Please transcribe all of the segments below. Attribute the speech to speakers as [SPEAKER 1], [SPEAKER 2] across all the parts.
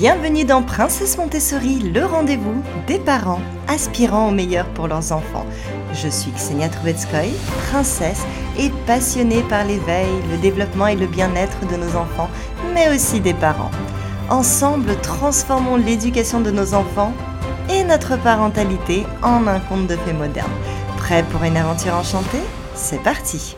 [SPEAKER 1] Bienvenue dans Princesse Montessori, le rendez-vous des parents aspirant au meilleur pour leurs enfants. Je suis Ksenia Trubetskoy, princesse et passionnée par l'éveil, le développement et le bien-être de nos enfants, mais aussi des parents. Ensemble, transformons l'éducation de nos enfants et notre parentalité en un conte de fées moderne. Prêt pour une aventure enchantée? C'est parti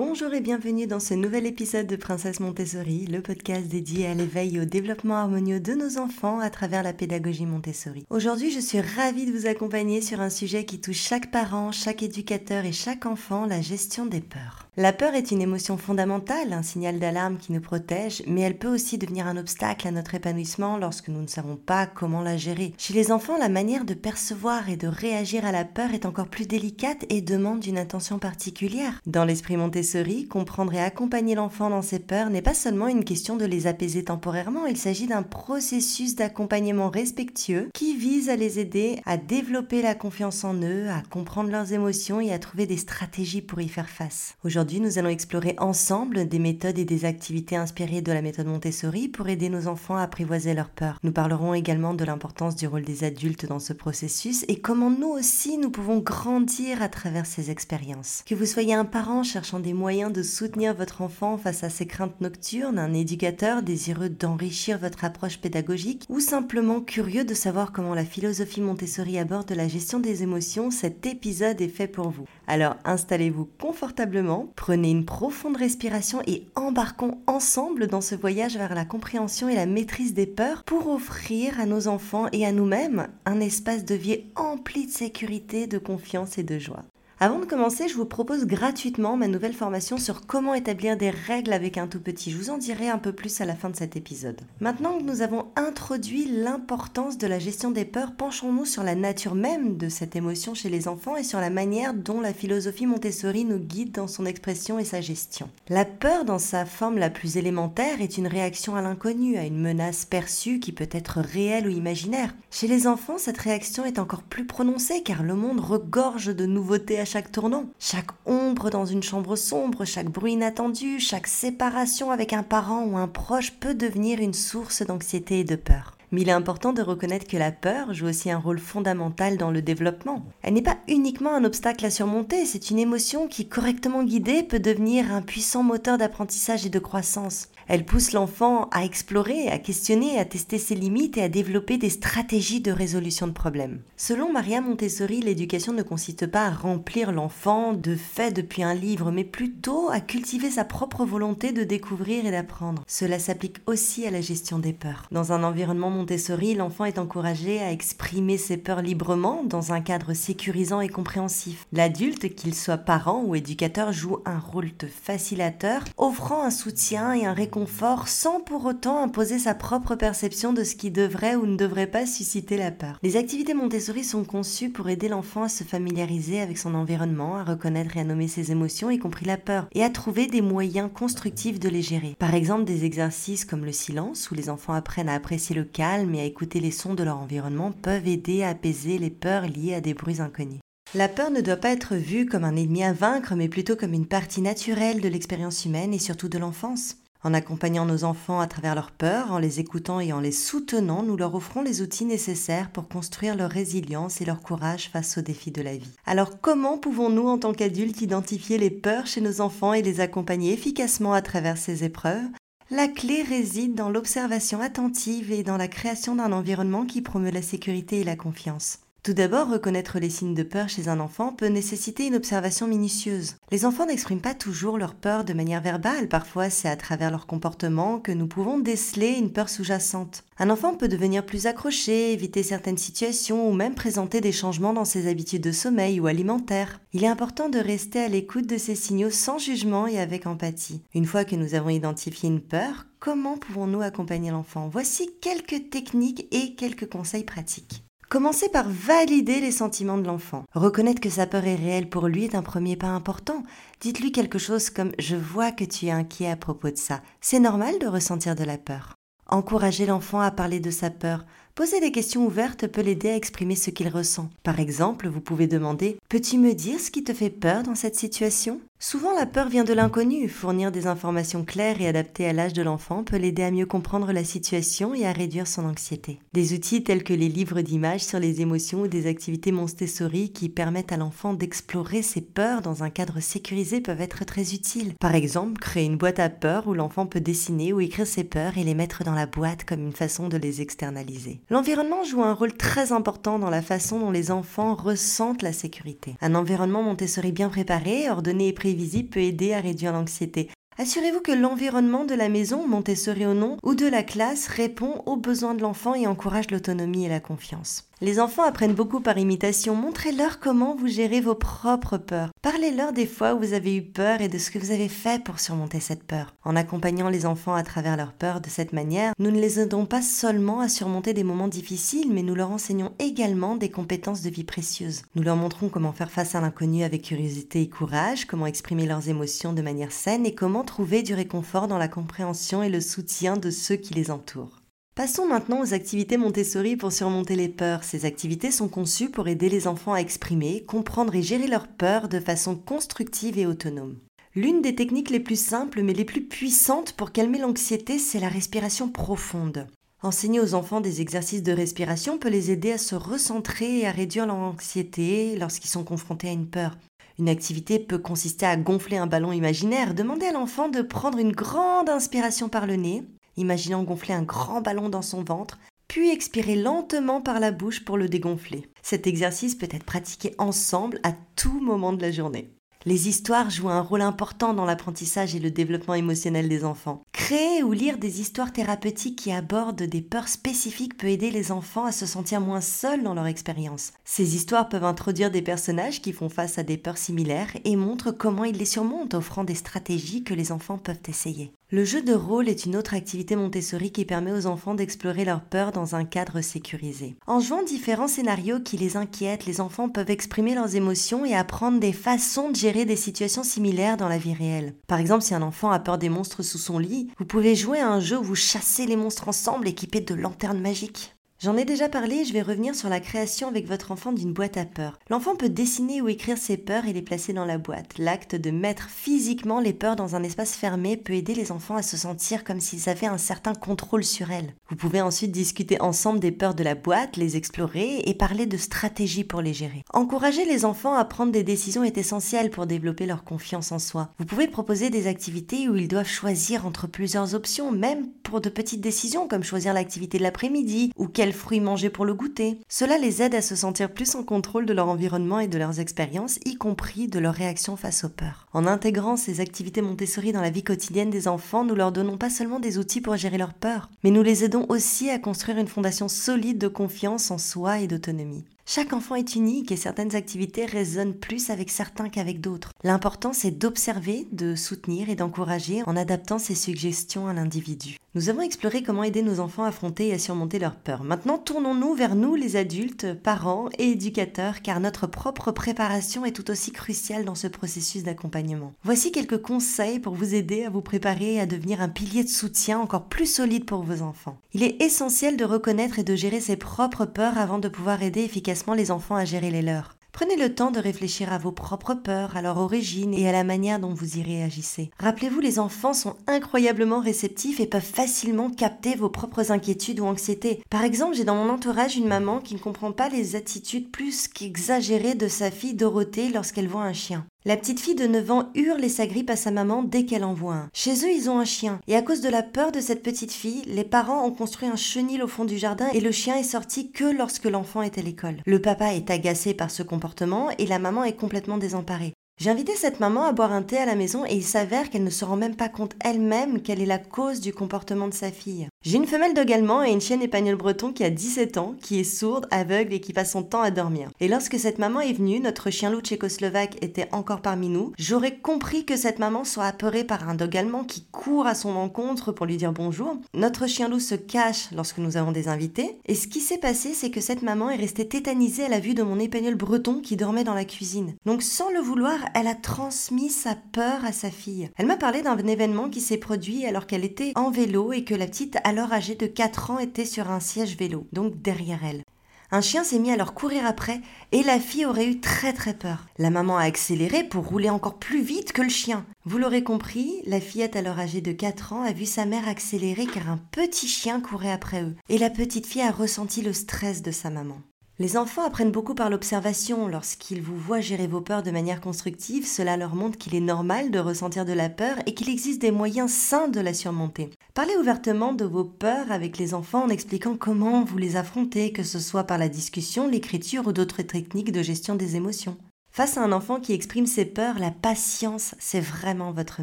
[SPEAKER 1] Bonjour et bienvenue dans ce nouvel épisode de Princesse Montessori, le podcast dédié à l'éveil et au développement harmonieux de nos enfants à travers la pédagogie Montessori. Aujourd'hui, je suis ravie de vous accompagner sur un sujet qui touche chaque parent, chaque éducateur et chaque enfant, la gestion des peurs. La peur est une émotion fondamentale, un signal d'alarme qui nous protège, mais elle peut aussi devenir un obstacle à notre épanouissement lorsque nous ne savons pas comment la gérer. Chez les enfants, la manière de percevoir et de réagir à la peur est encore plus délicate et demande une attention particulière. Dans l'esprit Montessori, comprendre et accompagner l'enfant dans ses peurs n'est pas seulement une question de les apaiser temporairement, il s'agit d'un processus d'accompagnement respectueux qui vise à les aider à développer la confiance en eux, à comprendre leurs émotions et à trouver des stratégies pour y faire face. Aujourd'hui, nous allons explorer ensemble des méthodes et des activités inspirées de la méthode Montessori pour aider nos enfants à apprivoiser leurs peurs. Nous parlerons également de l'importance du rôle des adultes dans ce processus et comment nous aussi nous pouvons grandir à travers ces expériences. Que vous soyez un parent cherchant des moyens de soutenir votre enfant face à ses craintes nocturnes, un éducateur désireux d'enrichir votre approche pédagogique ou simplement curieux de savoir comment la philosophie Montessori aborde la gestion des émotions, cet épisode est fait pour vous. Alors installez-vous confortablement, Prenez une profonde respiration et embarquons ensemble dans ce voyage vers la compréhension et la maîtrise des peurs pour offrir à nos enfants et à nous-mêmes un espace de vie empli de sécurité, de confiance et de joie. Avant de commencer, je vous propose gratuitement ma nouvelle formation sur comment établir des règles avec un tout petit. Je vous en dirai un peu plus à la fin de cet épisode. Maintenant que nous avons introduit l'importance de la gestion des peurs, penchons-nous sur la nature même de cette émotion chez les enfants et sur la manière dont la philosophie Montessori nous guide dans son expression et sa gestion. La peur dans sa forme la plus élémentaire est une réaction à l'inconnu, à une menace perçue qui peut être réelle ou imaginaire. Chez les enfants, cette réaction est encore plus prononcée car le monde regorge de nouveautés chaque tournant. Chaque ombre dans une chambre sombre, chaque bruit inattendu, chaque séparation avec un parent ou un proche peut devenir une source d'anxiété et de peur. Mais il est important de reconnaître que la peur joue aussi un rôle fondamental dans le développement. Elle n'est pas uniquement un obstacle à surmonter, c'est une émotion qui, correctement guidée, peut devenir un puissant moteur d'apprentissage et de croissance. Elle pousse l'enfant à explorer, à questionner, à tester ses limites et à développer des stratégies de résolution de problèmes. Selon Maria Montessori, l'éducation ne consiste pas à remplir l'enfant de faits depuis un livre, mais plutôt à cultiver sa propre volonté de découvrir et d'apprendre. Cela s'applique aussi à la gestion des peurs. Dans un environnement Montessori, l'enfant est encouragé à exprimer ses peurs librement dans un cadre sécurisant et compréhensif. L'adulte, qu'il soit parent ou éducateur, joue un rôle de facilitateur, offrant un soutien et un réconfort sans pour autant imposer sa propre perception de ce qui devrait ou ne devrait pas susciter la peur. Les activités Montessori sont conçues pour aider l'enfant à se familiariser avec son environnement, à reconnaître et à nommer ses émotions, y compris la peur, et à trouver des moyens constructifs de les gérer. Par exemple, des exercices comme le silence, où les enfants apprennent à apprécier le calme et à écouter les sons de leur environnement, peuvent aider à apaiser les peurs liées à des bruits inconnus. La peur ne doit pas être vue comme un ennemi à vaincre, mais plutôt comme une partie naturelle de l'expérience humaine et surtout de l'enfance. En accompagnant nos enfants à travers leurs peurs, en les écoutant et en les soutenant, nous leur offrons les outils nécessaires pour construire leur résilience et leur courage face aux défis de la vie. Alors comment pouvons-nous en tant qu'adultes identifier les peurs chez nos enfants et les accompagner efficacement à travers ces épreuves? La clé réside dans l'observation attentive et dans la création d'un environnement qui promeut la sécurité et la confiance. Tout d'abord, reconnaître les signes de peur chez un enfant peut nécessiter une observation minutieuse. Les enfants n'expriment pas toujours leur peur de manière verbale, parfois c'est à travers leur comportement que nous pouvons déceler une peur sous-jacente. Un enfant peut devenir plus accroché, éviter certaines situations ou même présenter des changements dans ses habitudes de sommeil ou alimentaires. Il est important de rester à l'écoute de ces signaux sans jugement et avec empathie. Une fois que nous avons identifié une peur, comment pouvons-nous accompagner l'enfant? Voici quelques techniques et quelques conseils pratiques. Commencez par valider les sentiments de l'enfant. Reconnaître que sa peur est réelle pour lui est un premier pas important. Dites-lui quelque chose comme ⁇ Je vois que tu es inquiet à propos de ça. C'est normal de ressentir de la peur. Encourager l'enfant à parler de sa peur. Poser des questions ouvertes peut l'aider à exprimer ce qu'il ressent. Par exemple, vous pouvez demander ⁇ Peux-tu me dire ce qui te fait peur dans cette situation ?⁇ Souvent, la peur vient de l'inconnu. Fournir des informations claires et adaptées à l'âge de l'enfant peut l'aider à mieux comprendre la situation et à réduire son anxiété. Des outils tels que les livres d'images sur les émotions ou des activités Montessori qui permettent à l'enfant d'explorer ses peurs dans un cadre sécurisé peuvent être très utiles. Par exemple, créer une boîte à peurs où l'enfant peut dessiner ou écrire ses peurs et les mettre dans la boîte comme une façon de les externaliser. L'environnement joue un rôle très important dans la façon dont les enfants ressentent la sécurité. Un environnement Montessori bien préparé, ordonné et visible peut aider à réduire l'anxiété. Assurez-vous que l'environnement de la maison, Montessori ou non, ou de la classe répond aux besoins de l'enfant et encourage l'autonomie et la confiance. Les enfants apprennent beaucoup par imitation. Montrez-leur comment vous gérez vos propres peurs. Parlez-leur des fois où vous avez eu peur et de ce que vous avez fait pour surmonter cette peur. En accompagnant les enfants à travers leurs peurs de cette manière, nous ne les aidons pas seulement à surmonter des moments difficiles, mais nous leur enseignons également des compétences de vie précieuses. Nous leur montrons comment faire face à l'inconnu avec curiosité et courage, comment exprimer leurs émotions de manière saine et comment trouver du réconfort dans la compréhension et le soutien de ceux qui les entourent. Passons maintenant aux activités Montessori pour surmonter les peurs. Ces activités sont conçues pour aider les enfants à exprimer, comprendre et gérer leurs peurs de façon constructive et autonome. L'une des techniques les plus simples mais les plus puissantes pour calmer l'anxiété, c'est la respiration profonde. Enseigner aux enfants des exercices de respiration peut les aider à se recentrer et à réduire leur anxiété lorsqu'ils sont confrontés à une peur. Une activité peut consister à gonfler un ballon imaginaire. Demandez à l'enfant de prendre une grande inspiration par le nez, imaginant gonfler un grand ballon dans son ventre, puis expirer lentement par la bouche pour le dégonfler. Cet exercice peut être pratiqué ensemble à tout moment de la journée. Les histoires jouent un rôle important dans l'apprentissage et le développement émotionnel des enfants. Créer ou lire des histoires thérapeutiques qui abordent des peurs spécifiques peut aider les enfants à se sentir moins seuls dans leur expérience. Ces histoires peuvent introduire des personnages qui font face à des peurs similaires et montrent comment ils les surmontent, offrant des stratégies que les enfants peuvent essayer. Le jeu de rôle est une autre activité Montessori qui permet aux enfants d'explorer leurs peurs dans un cadre sécurisé. En jouant différents scénarios qui les inquiètent, les enfants peuvent exprimer leurs émotions et apprendre des façons de gérer des situations similaires dans la vie réelle. Par exemple, si un enfant a peur des monstres sous son lit, vous pouvez jouer à un jeu où vous chassez les monstres ensemble équipés de lanternes magiques. J'en ai déjà parlé, je vais revenir sur la création avec votre enfant d'une boîte à peurs. L'enfant peut dessiner ou écrire ses peurs et les placer dans la boîte. L'acte de mettre physiquement les peurs dans un espace fermé peut aider les enfants à se sentir comme s'ils avaient un certain contrôle sur elles. Vous pouvez ensuite discuter ensemble des peurs de la boîte, les explorer et parler de stratégies pour les gérer. Encourager les enfants à prendre des décisions est essentiel pour développer leur confiance en soi. Vous pouvez proposer des activités où ils doivent choisir entre plusieurs options, même pour de petites décisions comme choisir l'activité de l'après-midi ou quel fruits manger pour le goûter. Cela les aide à se sentir plus en contrôle de leur environnement et de leurs expériences, y compris de leurs réactions face aux peurs. En intégrant ces activités Montessori dans la vie quotidienne des enfants, nous leur donnons pas seulement des outils pour gérer leurs peurs, mais nous les aidons aussi à construire une fondation solide de confiance en soi et d'autonomie. Chaque enfant est unique et certaines activités résonnent plus avec certains qu'avec d'autres. L'important c'est d'observer, de soutenir et d'encourager en adaptant ces suggestions à l'individu. Nous avons exploré comment aider nos enfants à affronter et à surmonter leurs peurs. Maintenant, tournons-nous vers nous, les adultes, parents et éducateurs, car notre propre préparation est tout aussi cruciale dans ce processus d'accompagnement. Voici quelques conseils pour vous aider à vous préparer à devenir un pilier de soutien encore plus solide pour vos enfants. Il est essentiel de reconnaître et de gérer ses propres peurs avant de pouvoir aider efficacement les enfants à gérer les leurs. Prenez le temps de réfléchir à vos propres peurs, à leur origine et à la manière dont vous y réagissez. Rappelez-vous, les enfants sont incroyablement réceptifs et peuvent facilement capter vos propres inquiétudes ou anxiétés. Par exemple, j'ai dans mon entourage une maman qui ne comprend pas les attitudes plus qu'exagérées de sa fille Dorothée lorsqu'elle voit un chien. La petite fille de 9 ans hurle et s'agrippe à sa maman dès qu'elle en voit un. Chez eux, ils ont un chien. Et à cause de la peur de cette petite fille, les parents ont construit un chenil au fond du jardin et le chien est sorti que lorsque l'enfant est à l'école. Le papa est agacé par ce comportement et la maman est complètement désemparée. J'ai invité cette maman à boire un thé à la maison et il s'avère qu'elle ne se rend même pas compte elle-même quelle est la cause du comportement de sa fille. J'ai une femelle dog allemand et une chienne épagnole breton qui a 17 ans, qui est sourde, aveugle et qui passe son temps à dormir. Et lorsque cette maman est venue, notre chien loup tchécoslovaque était encore parmi nous, j'aurais compris que cette maman soit apeurée par un dog allemand qui court à son encontre pour lui dire bonjour. Notre chien loup se cache lorsque nous avons des invités. Et ce qui s'est passé, c'est que cette maman est restée tétanisée à la vue de mon épagnol breton qui dormait dans la cuisine. Donc sans le vouloir, elle a transmis sa peur à sa fille. Elle m'a parlé d'un événement qui s'est produit alors qu'elle était en vélo et que la petite, alors âgée de 4 ans, était sur un siège vélo, donc derrière elle. Un chien s'est mis à leur courir après et la fille aurait eu très très peur. La maman a accéléré pour rouler encore plus vite que le chien. Vous l'aurez compris, la fillette alors âgée de 4 ans a vu sa mère accélérer car un petit chien courait après eux. Et la petite fille a ressenti le stress de sa maman. Les enfants apprennent beaucoup par l'observation. Lorsqu'ils vous voient gérer vos peurs de manière constructive, cela leur montre qu'il est normal de ressentir de la peur et qu'il existe des moyens sains de la surmonter. Parlez ouvertement de vos peurs avec les enfants en expliquant comment vous les affrontez, que ce soit par la discussion, l'écriture ou d'autres techniques de gestion des émotions. Face à un enfant qui exprime ses peurs, la patience, c'est vraiment votre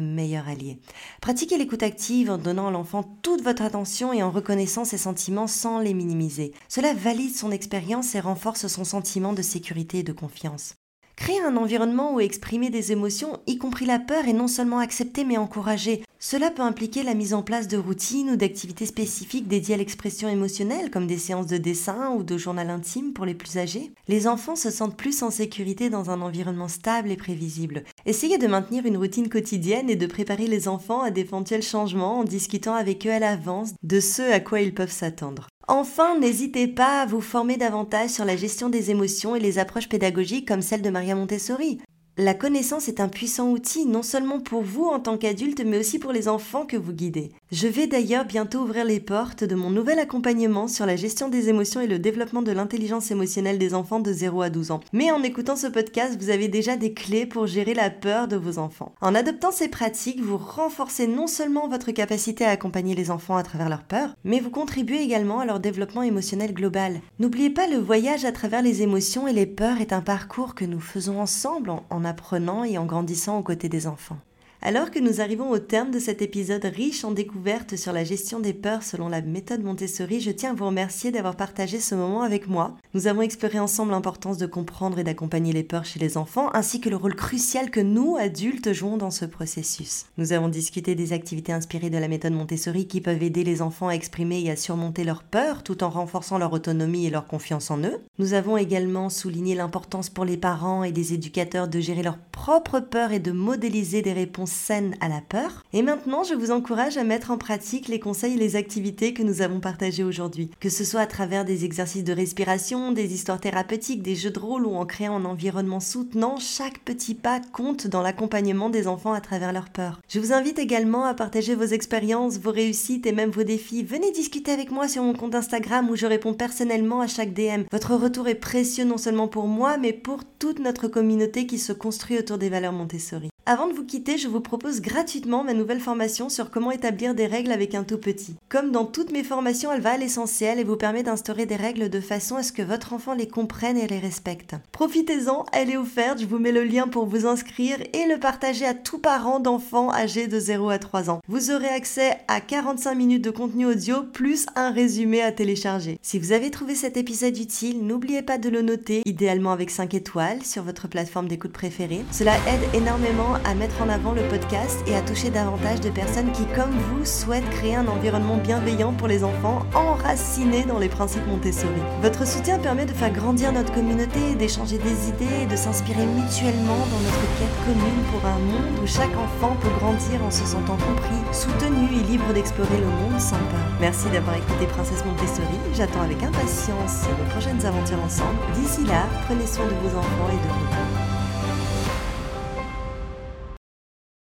[SPEAKER 1] meilleur allié. Pratiquez l'écoute active en donnant à l'enfant toute votre attention et en reconnaissant ses sentiments sans les minimiser. Cela valide son expérience et renforce son sentiment de sécurité et de confiance. Créer un environnement où exprimer des émotions, y compris la peur, est non seulement accepté mais encouragé. Cela peut impliquer la mise en place de routines ou d'activités spécifiques dédiées à l'expression émotionnelle, comme des séances de dessin ou de journal intime pour les plus âgés. Les enfants se sentent plus en sécurité dans un environnement stable et prévisible. Essayez de maintenir une routine quotidienne et de préparer les enfants à d'éventuels changements en discutant avec eux à l'avance de ce à quoi ils peuvent s'attendre. Enfin, n'hésitez pas à vous former davantage sur la gestion des émotions et les approches pédagogiques comme celle de Maria Montessori. La connaissance est un puissant outil non seulement pour vous en tant qu'adulte, mais aussi pour les enfants que vous guidez. Je vais d'ailleurs bientôt ouvrir les portes de mon nouvel accompagnement sur la gestion des émotions et le développement de l'intelligence émotionnelle des enfants de 0 à 12 ans. Mais en écoutant ce podcast, vous avez déjà des clés pour gérer la peur de vos enfants. En adoptant ces pratiques, vous renforcez non seulement votre capacité à accompagner les enfants à travers leur peur, mais vous contribuez également à leur développement émotionnel global. N'oubliez pas, le voyage à travers les émotions et les peurs est un parcours que nous faisons ensemble en apprenant et en grandissant aux côtés des enfants. Alors que nous arrivons au terme de cet épisode riche en découvertes sur la gestion des peurs selon la méthode Montessori, je tiens à vous remercier d'avoir partagé ce moment avec moi. Nous avons exploré ensemble l'importance de comprendre et d'accompagner les peurs chez les enfants, ainsi que le rôle crucial que nous, adultes, jouons dans ce processus. Nous avons discuté des activités inspirées de la méthode Montessori qui peuvent aider les enfants à exprimer et à surmonter leurs peurs tout en renforçant leur autonomie et leur confiance en eux. Nous avons également souligné l'importance pour les parents et les éducateurs de gérer leurs propres peurs et de modéliser des réponses saine à la peur. Et maintenant, je vous encourage à mettre en pratique les conseils et les activités que nous avons partagés aujourd'hui. Que ce soit à travers des exercices de respiration, des histoires thérapeutiques, des jeux de rôle ou en créant un environnement soutenant, chaque petit pas compte dans l'accompagnement des enfants à travers leurs peurs. Je vous invite également à partager vos expériences, vos réussites et même vos défis. Venez discuter avec moi sur mon compte Instagram où je réponds personnellement à chaque DM. Votre retour est précieux non seulement pour moi, mais pour toute notre communauté qui se construit autour des valeurs Montessori. Avant de vous quitter, je vous propose gratuitement ma nouvelle formation sur comment établir des règles avec un tout petit. Comme dans toutes mes formations, elle va à l'essentiel et vous permet d'instaurer des règles de façon à ce que votre enfant les comprenne et les respecte. Profitez-en, elle est offerte, je vous mets le lien pour vous inscrire et le partager à tout parent d'enfants âgés de 0 à 3 ans. Vous aurez accès à 45 minutes de contenu audio plus un résumé à télécharger. Si vous avez trouvé cet épisode utile, n'oubliez pas de le noter, idéalement avec 5 étoiles sur votre plateforme d'écoute préférée. Cela aide énormément à mettre en avant le podcast et à toucher davantage de personnes qui, comme vous, souhaitent créer un environnement bienveillant pour les enfants enracinés dans les principes Montessori. Votre soutien permet de faire grandir notre communauté, d'échanger des idées et de s'inspirer mutuellement dans notre quête commune pour un monde où chaque enfant peut grandir en se sentant compris, soutenu et libre d'explorer le monde sans peur. Merci d'avoir écouté Princesse Montessori. J'attends avec impatience nos prochaines aventures ensemble. D'ici là, prenez soin de vos enfants et de vous.